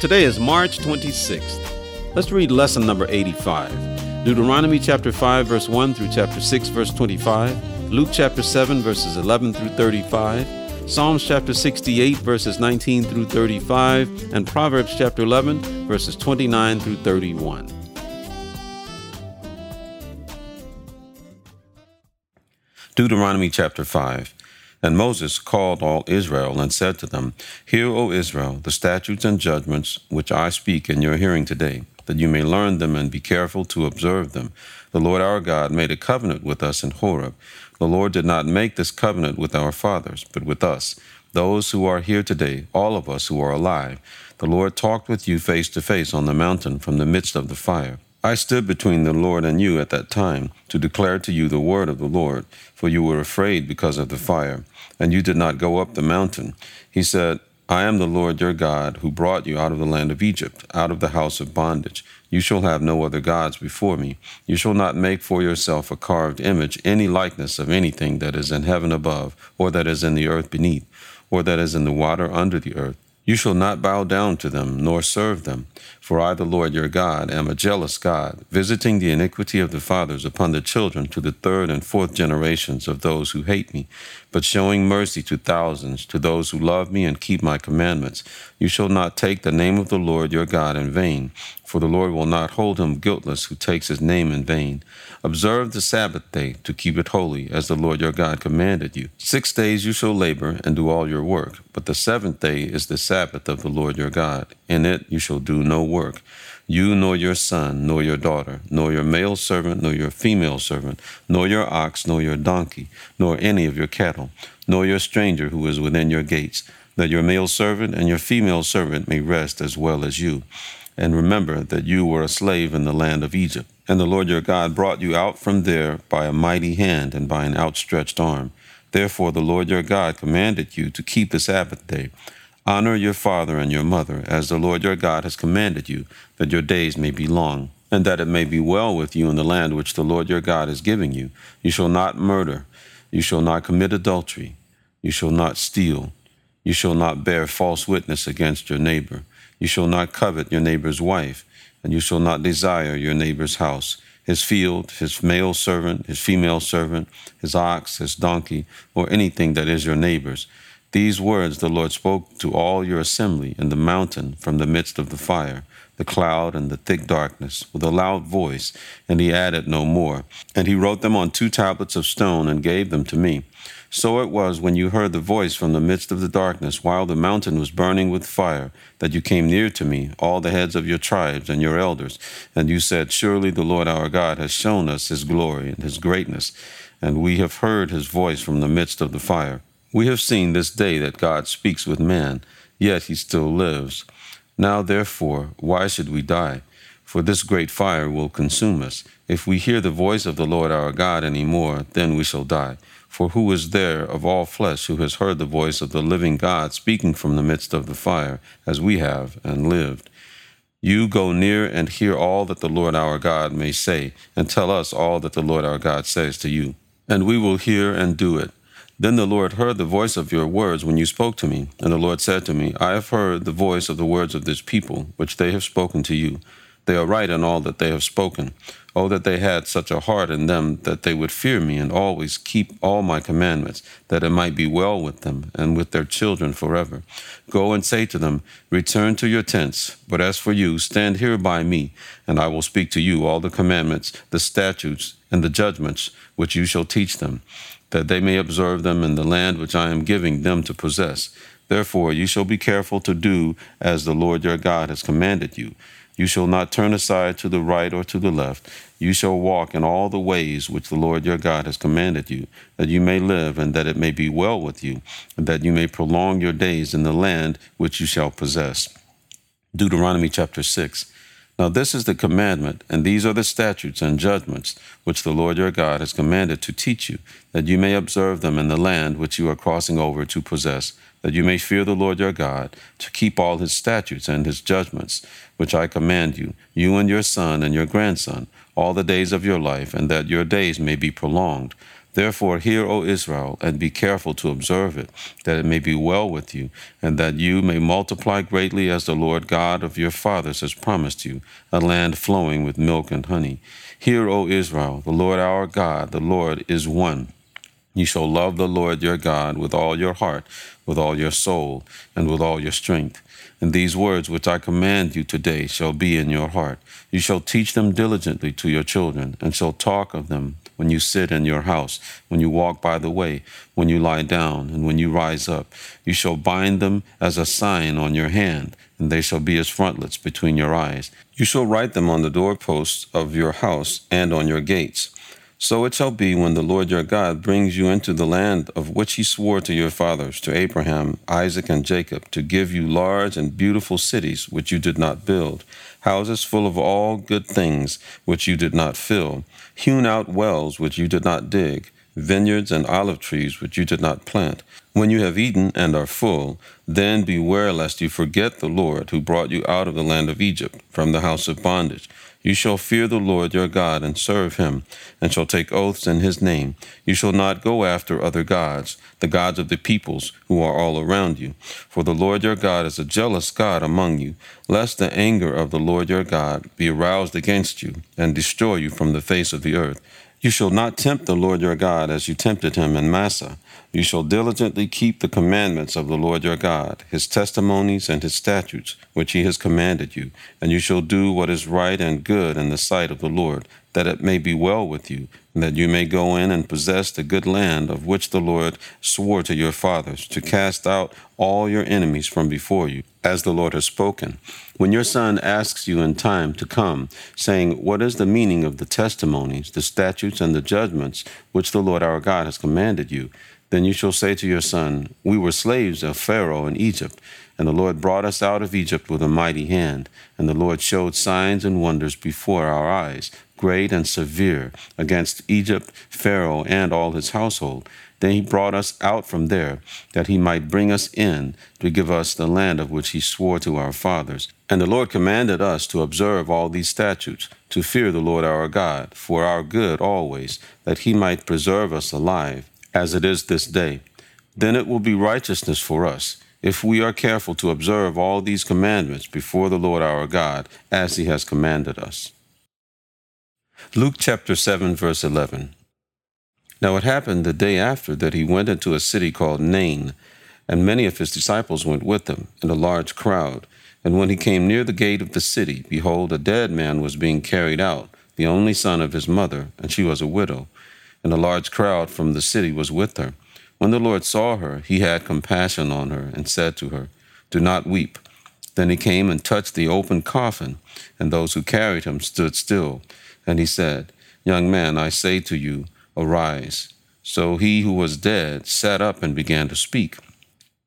Today is March 26th. Let's read lesson number 85. Deuteronomy chapter 5, verse 1 through chapter 6, verse 25, Luke chapter 7, verses 11 through 35, Psalms chapter 68, verses 19 through 35, and Proverbs chapter 11, verses 29 through 31. Deuteronomy chapter 5. And Moses called all Israel and said to them, Hear, O Israel, the statutes and judgments which I speak in your hearing today that you may learn them and be careful to observe them. The Lord our God made a covenant with us in Horeb. The Lord did not make this covenant with our fathers, but with us, those who are here today, all of us who are alive. The Lord talked with you face to face on the mountain from the midst of the fire. I stood between the Lord and you at that time to declare to you the word of the Lord, for you were afraid because of the fire, and you did not go up the mountain. He said, I am the Lord your God, who brought you out of the land of Egypt, out of the house of bondage. You shall have no other gods before me. You shall not make for yourself a carved image, any likeness of anything that is in heaven above, or that is in the earth beneath, or that is in the water under the earth. You shall not bow down to them, nor serve them. For I, the Lord your God, am a jealous God, visiting the iniquity of the fathers upon the children to the third and fourth generations of those who hate me, but showing mercy to thousands, to those who love me and keep my commandments. You shall not take the name of the Lord your God in vain, for the Lord will not hold him guiltless who takes his name in vain. Observe the Sabbath day to keep it holy, as the Lord your God commanded you. Six days you shall labor and do all your work, but the seventh day is the Sabbath of the Lord your God. In it you shall do no work you nor your son, nor your daughter, nor your male servant, nor your female servant, nor your ox, nor your donkey, nor any of your cattle, nor your stranger who is within your gates, that your male servant and your female servant may rest as well as you. And remember that you were a slave in the land of Egypt, and the Lord your God brought you out from there by a mighty hand and by an outstretched arm. Therefore the Lord your God commanded you to keep the Sabbath day. Honor your father and your mother, as the Lord your God has commanded you, that your days may be long, and that it may be well with you in the land which the Lord your God is giving you. You shall not murder, you shall not commit adultery, you shall not steal, you shall not bear false witness against your neighbor, you shall not covet your neighbor's wife, and you shall not desire your neighbor's house his field, his male servant, his female servant, his ox, his donkey, or anything that is your neighbor's. These words the Lord spoke to all your assembly in the mountain from the midst of the fire, the cloud, and the thick darkness, with a loud voice, and he added no more. And he wrote them on two tablets of stone and gave them to me. So it was when you heard the voice from the midst of the darkness, while the mountain was burning with fire, that you came near to me, all the heads of your tribes and your elders, and you said, Surely the Lord our God has shown us his glory and his greatness, and we have heard his voice from the midst of the fire. We have seen this day that God speaks with man, yet he still lives. Now, therefore, why should we die? For this great fire will consume us. If we hear the voice of the Lord our God any more, then we shall die. For who is there of all flesh who has heard the voice of the living God speaking from the midst of the fire, as we have, and lived? You go near and hear all that the Lord our God may say, and tell us all that the Lord our God says to you. And we will hear and do it. Then the Lord heard the voice of your words when you spoke to me. And the Lord said to me, I have heard the voice of the words of this people, which they have spoken to you. They are right in all that they have spoken. Oh, that they had such a heart in them that they would fear me and always keep all my commandments, that it might be well with them and with their children forever. Go and say to them, Return to your tents. But as for you, stand here by me, and I will speak to you all the commandments, the statutes, and the judgments which you shall teach them that they may observe them in the land which I am giving them to possess. Therefore, you shall be careful to do as the Lord your God has commanded you. You shall not turn aside to the right or to the left. You shall walk in all the ways which the Lord your God has commanded you, that you may live and that it may be well with you, and that you may prolong your days in the land which you shall possess. Deuteronomy chapter 6. Now this is the commandment, and these are the statutes and judgments which the Lord your God has commanded to teach you, that you may observe them in the land which you are crossing over to possess, that you may fear the Lord your God, to keep all his statutes and his judgments, which I command you, you and your son and your grandson, all the days of your life, and that your days may be prolonged. Therefore, hear, O Israel, and be careful to observe it, that it may be well with you, and that you may multiply greatly as the Lord God of your fathers has promised you, a land flowing with milk and honey. Hear, O Israel, the Lord our God, the Lord is one. You shall love the Lord your God with all your heart, with all your soul, and with all your strength. And these words which I command you today shall be in your heart. You shall teach them diligently to your children, and shall talk of them when you sit in your house, when you walk by the way, when you lie down, and when you rise up. You shall bind them as a sign on your hand, and they shall be as frontlets between your eyes. You shall write them on the doorposts of your house and on your gates. So it shall be when the Lord your God brings you into the land of which he swore to your fathers, to Abraham, Isaac, and Jacob, to give you large and beautiful cities which you did not build, houses full of all good things which you did not fill, hewn out wells which you did not dig, vineyards and olive trees which you did not plant. When you have eaten and are full, then beware lest you forget the Lord who brought you out of the land of Egypt, from the house of bondage. You shall fear the Lord your God and serve him, and shall take oaths in his name. You shall not go after other gods, the gods of the peoples who are all around you. For the Lord your God is a jealous God among you, lest the anger of the Lord your God be aroused against you, and destroy you from the face of the earth. You shall not tempt the Lord your God as you tempted him in Massah. You shall diligently keep the commandments of the Lord your God, his testimonies and his statutes, which he has commanded you, and you shall do what is right and good in the sight of the Lord, that it may be well with you, and that you may go in and possess the good land of which the Lord swore to your fathers, to cast out all your enemies from before you, as the Lord has spoken. When your son asks you in time to come, saying, What is the meaning of the testimonies, the statutes, and the judgments which the Lord our God has commanded you? Then you shall say to your son, We were slaves of Pharaoh in Egypt, and the Lord brought us out of Egypt with a mighty hand, and the Lord showed signs and wonders before our eyes great and severe, against Egypt, Pharaoh, and all his household. Then he brought us out from there, that he might bring us in to give us the land of which he swore to our fathers. And the Lord commanded us to observe all these statutes, to fear the Lord our God, for our good always, that he might preserve us alive, as it is this day. Then it will be righteousness for us if we are careful to observe all these commandments before the Lord our God, as he has commanded us. Luke chapter 7, verse 11. Now it happened the day after that he went into a city called Nain, and many of his disciples went with him, and a large crowd. And when he came near the gate of the city, behold, a dead man was being carried out, the only son of his mother, and she was a widow. And a large crowd from the city was with her. When the Lord saw her, he had compassion on her, and said to her, Do not weep. Then he came and touched the open coffin, and those who carried him stood still. And he said, Young man, I say to you, arise. So he who was dead sat up and began to speak.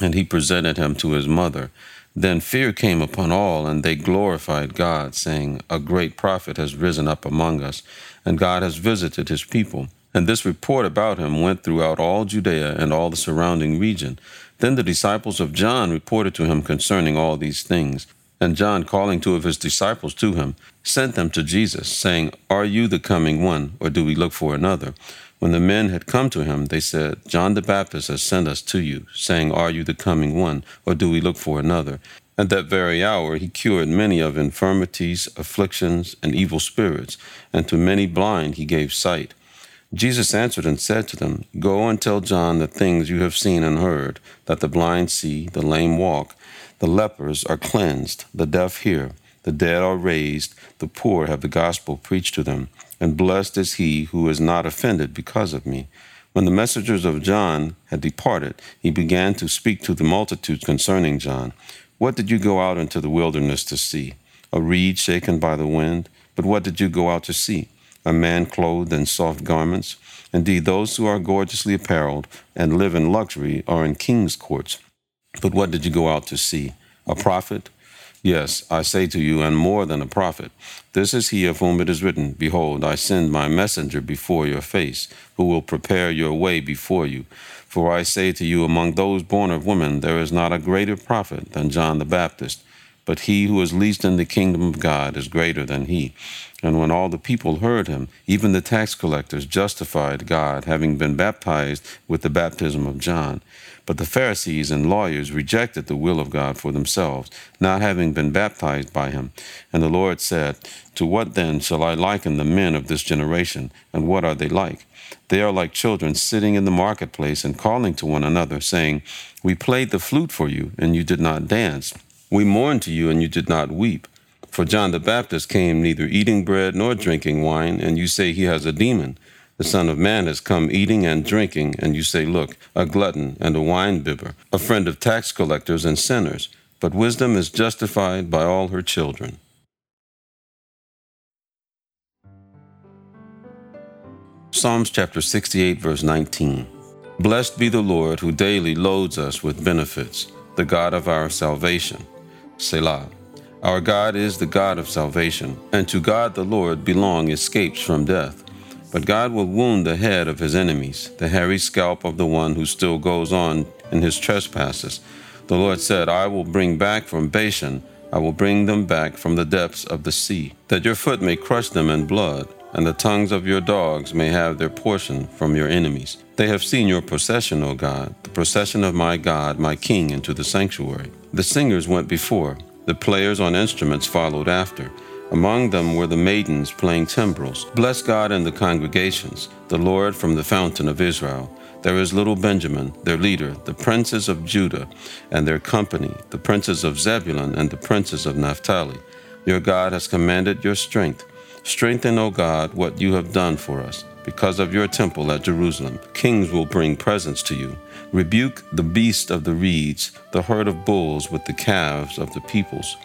And he presented him to his mother. Then fear came upon all, and they glorified God, saying, A great prophet has risen up among us, and God has visited his people. And this report about him went throughout all Judea and all the surrounding region. Then the disciples of John reported to him concerning all these things. And John, calling two of his disciples to him, sent them to Jesus, saying, Are you the coming one, or do we look for another? When the men had come to him, they said, John the Baptist has sent us to you, saying, Are you the coming one, or do we look for another? At that very hour he cured many of infirmities, afflictions, and evil spirits, and to many blind he gave sight. Jesus answered and said to them, Go and tell John the things you have seen and heard, that the blind see, the lame walk, the lepers are cleansed, the deaf hear, the dead are raised, the poor have the gospel preached to them, and blessed is he who is not offended because of me. When the messengers of John had departed, he began to speak to the multitudes concerning John. What did you go out into the wilderness to see? A reed shaken by the wind? But what did you go out to see? A man clothed in soft garments? Indeed, those who are gorgeously apparelled and live in luxury are in king's courts. But what did you go out to see? A prophet? Yes, I say to you, and more than a prophet. This is he of whom it is written, Behold, I send my messenger before your face, who will prepare your way before you. For I say to you, among those born of women, there is not a greater prophet than John the Baptist. But he who is least in the kingdom of God is greater than he. And when all the people heard him, even the tax collectors justified God, having been baptized with the baptism of John. But the Pharisees and lawyers rejected the will of God for themselves, not having been baptized by him. And the Lord said, To what then shall I liken the men of this generation, and what are they like? They are like children sitting in the marketplace and calling to one another, saying, We played the flute for you, and you did not dance. We mourned to you, and you did not weep. For John the Baptist came neither eating bread nor drinking wine, and you say he has a demon. The Son of Man has come eating and drinking, and you say, Look, a glutton and a winebibber, a friend of tax collectors and sinners. But wisdom is justified by all her children. Psalms chapter 68, verse 19. Blessed be the Lord who daily loads us with benefits, the God of our salvation. Selah. Our God is the God of salvation, and to God the Lord belong escapes from death. But God will wound the head of his enemies, the hairy scalp of the one who still goes on in his trespasses. The Lord said, I will bring back from Bashan, I will bring them back from the depths of the sea, that your foot may crush them in blood, and the tongues of your dogs may have their portion from your enemies. They have seen your procession, O God, the procession of my God, my King, into the sanctuary. The singers went before, the players on instruments followed after. Among them were the maidens playing timbrels. Bless God in the congregations, the Lord from the fountain of Israel. There is little Benjamin, their leader, the princes of Judah and their company, the princes of Zebulun and the princes of Naphtali. Your God has commanded your strength. Strengthen, O God, what you have done for us. Because of your temple at Jerusalem, kings will bring presents to you. Rebuke the beast of the reeds, the herd of bulls with the calves of the peoples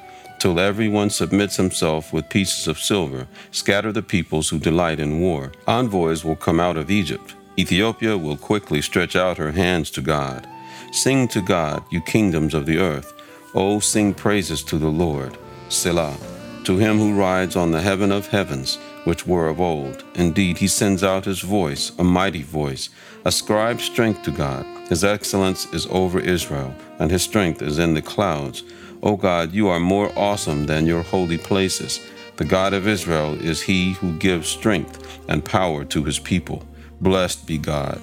till everyone submits himself with pieces of silver. Scatter the peoples who delight in war. Envoys will come out of Egypt. Ethiopia will quickly stretch out her hands to God. Sing to God, you kingdoms of the earth. Oh, sing praises to the Lord. Selah. To him who rides on the heaven of heavens, which were of old. Indeed, he sends out his voice, a mighty voice. Ascribe strength to God. His excellence is over Israel, and his strength is in the clouds. O God, you are more awesome than your holy places. The God of Israel is he who gives strength and power to his people. Blessed be God.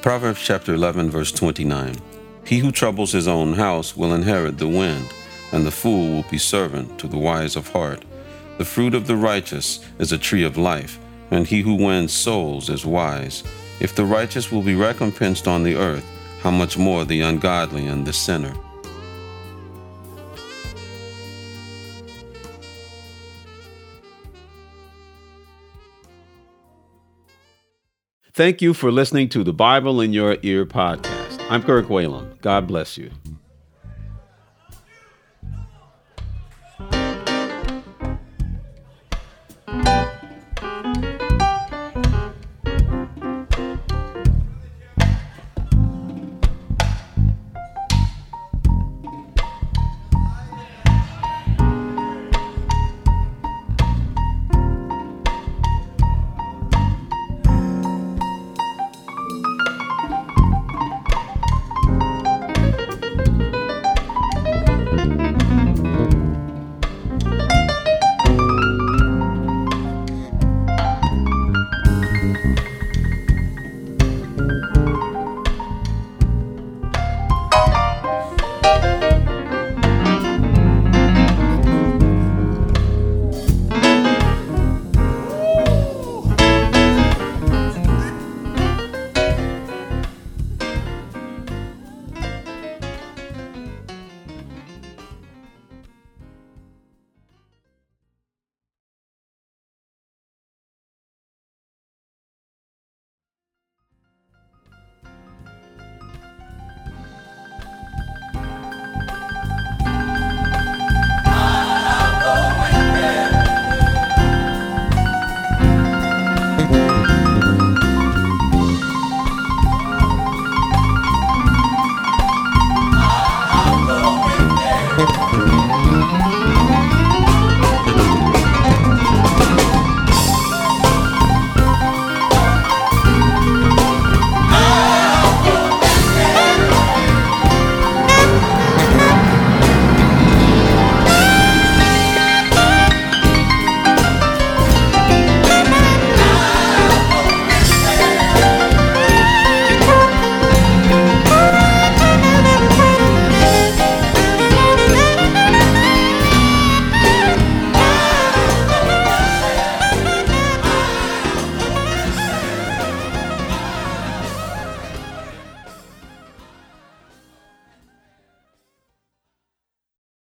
Proverbs chapter 11, verse 29. He who troubles his own house will inherit the wind, and the fool will be servant to the wise of heart. The fruit of the righteous is a tree of life, and he who wins souls is wise. If the righteous will be recompensed on the earth, how much more the ungodly and the sinner? Thank you for listening to the Bible in Your Ear podcast. I'm Kirk Whalum. God bless you.